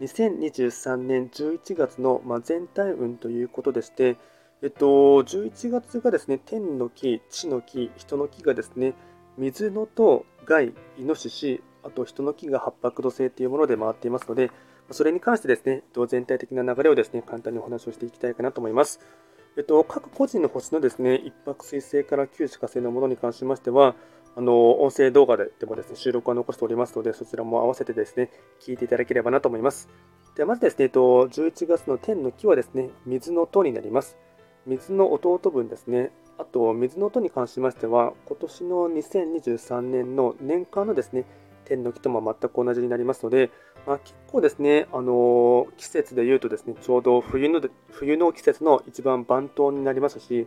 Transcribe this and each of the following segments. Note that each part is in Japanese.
2023年11月の、まあ、全体運ということでして、えっと、11月がですね、天の木、地の木、人の木がですね、水のと害、イノシシ、あと人の木が八白土星というもので回っていますので、それに関してですね、全体的な流れをですね、簡単にお話をしていきたいかなと思います。えっと、各個人の星のですね、一泊水星から九死火星のものに関しましては、あの音声動画でもですね、収録は残しておりますので、そちらも合わせてですね、聞いていただければなと思います。ではまずですね、えっと、11月の天の木はですね、水の塔になります。水の弟分ですね。あと、水の音に関しましては、今年の2023年の年間のですね、天の木とも全く同じになりますので、まあ、結構ですね、あの季節で言うとですね、ちょうど冬の冬の季節の一番番頭になりますし、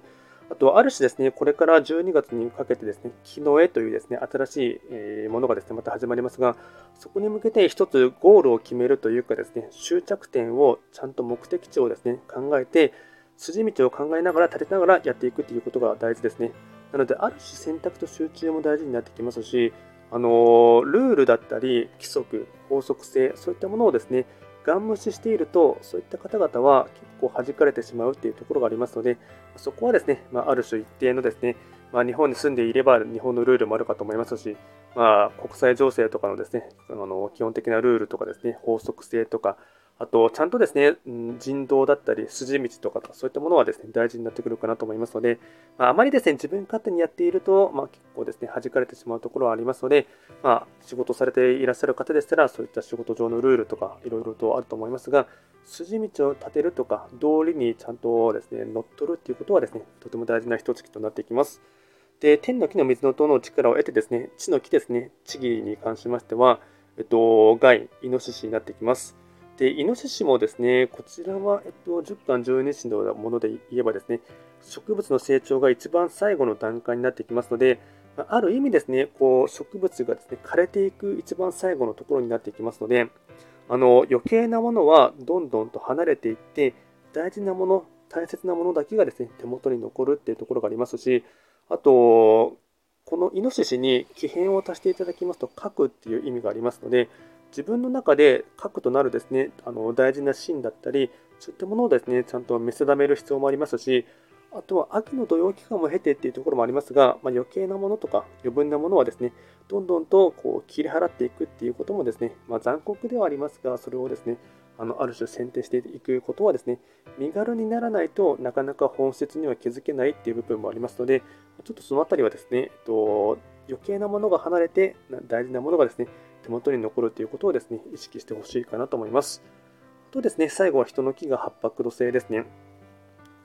あと、ある種ですね、これから12月にかけてですね、木の絵というですね、新しいものがですね、また始まりますが、そこに向けて一つゴールを決めるというかですね、終着点をちゃんと目的地をですね、考えて、筋道を考えながら、立てながらやっていくということが大事ですね。なので、ある種選択と集中も大事になってきますし、あのルールだったり、規則、法則性、そういったものをですね、ガン無視していると、そういった方々は結構弾かれてしまうっていうところがありますので、そこはですね、まあ、ある種一定のですね、まあ、日本に住んでいれば日本のルールもあるかと思いますし、まあ、国際情勢とかのですね、あの基本的なルールとかですね、法則性とか、あと、ちゃんとですね、人道だったり、筋道とか、そういったものはですね、大事になってくるかなと思いますので、まあ、まりですね、自分勝手にやっていると、まあ、結構ですね、弾かれてしまうところはありますので、まあ、仕事されていらっしゃる方でしたら、そういった仕事上のルールとか、いろいろとあると思いますが、筋道を立てるとか、道理にちゃんとですね、乗っ取るっていうことはですね、とても大事な一月となっていきます。で、天の木の水の塔の力を得てですね、地の木ですね、地木に関しましては、えっと、害、イノシシになってきます。で、イノシシもですね、こちらは、えっと、10巻12日のもので言えばですね、植物の成長が一番最後の段階になってきますので、ある意味ですね、こう植物がですね、枯れていく一番最後のところになっていきますので、あの余計なものはどんどんと離れていって、大事なもの、大切なものだけがですね、手元に残るっていうところがありますし、あと、このイノシシに奇変を足していただきますと、書くっていう意味がありますので、自分の中で核となるですね、あの大事なシーンだったり、そういったものをですね、ちゃんと見定める必要もありますし、あとは秋の土曜期間も経てっていうところもありますが、まあ、余計なものとか余分なものはですね、どんどんとこう切り払っていくっていうこともですね、まあ、残酷ではありますが、それをですね、あのある種選定していくことはですね、身軽にならないとなかなか本質には気づけないっていう部分もありますので、ちょっとそのあたりはですね、えっと、余計なものが離れて大事なものがですね、手元に残るということをですね、意識してほしいかなと思います。とですね、最後は人の木が八白土星ですね。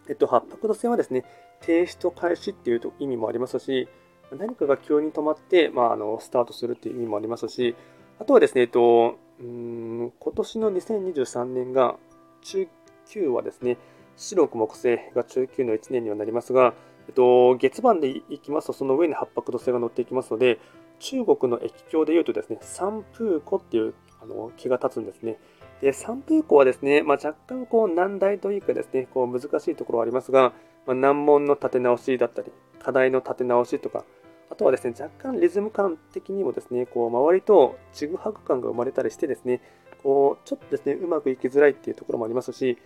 えっと、八白土星はですね、停止と開始っていう意味もありますし、何かが急に止まって、まあ、あのスタートするっていう意味もありますし、あとはですね、えっと、うん今年の2023年が中級はですね、白く木星が中級の1年にはなりますが、えっと、月番でいきますと、その上に八白土星が乗っていきますので、中国の駅境でいうとですね、三風湖っていうあの気が立つんですね。で、三風湖はですね、まあ、若干こう難題というかですね、こう難しいところはありますが、まあ、難問の立て直しだったり、課題の立て直しとか、あとはですね、若干リズム感的にもですね、こう周りとちぐはぐ感が生まれたりしてですね、こうちょっとですね、うまくいきづらいっていうところもありますし、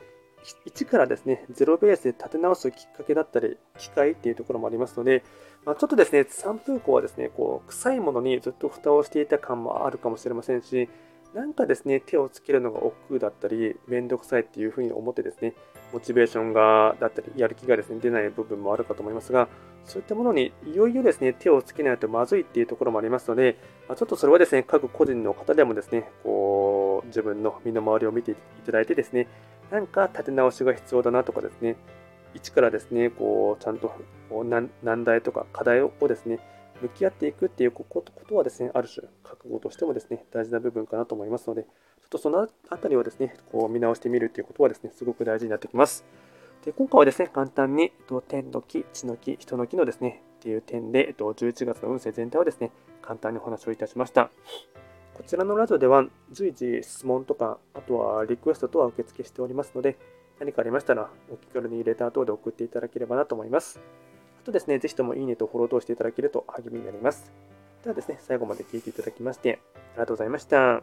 1からですね、ゼロベースで立て直すきっかけだったり、機会っていうところもありますので、まあ、ちょっとですね、三風光はですね、こう臭いものにずっと蓋をしていた感もあるかもしれませんし、なんかですね、手をつけるのが億劫だったり、めんどくさいっていうふうに思ってですね、モチベーションが、だったり、やる気がですね、出ない部分もあるかと思いますが、そういったものにいよいよですね、手をつけないとまずいっていうところもありますので、ちょっとそれはですね、各個人の方でもですね、こう、自分の身の回りを見ていただいてですね、なんか立て直しが必要だなとかですね、一からですね、こう、ちゃんと難題とか課題をですね、向き合っていくっていうことはですね、ある種、覚悟としてもですね、大事な部分かなと思いますので、ちょっとそのあたりをですね、こう見直してみるっていうことはですね、すごく大事になってきます。で今回はですね、簡単に、天の木、地の木、人の木のですね、っていう点で、11月の運勢全体をですね、簡単にお話をいたしました。こちらのラジオでは随時質問とか、あとはリクエスト等は受付しておりますので、何かありましたら、お気軽にレター等で送っていただければなと思います。あとですね、ぜひともいいねとフォローとしていただけると励みになります。ではですね、最後まで聴いていただきまして、ありがとうございました。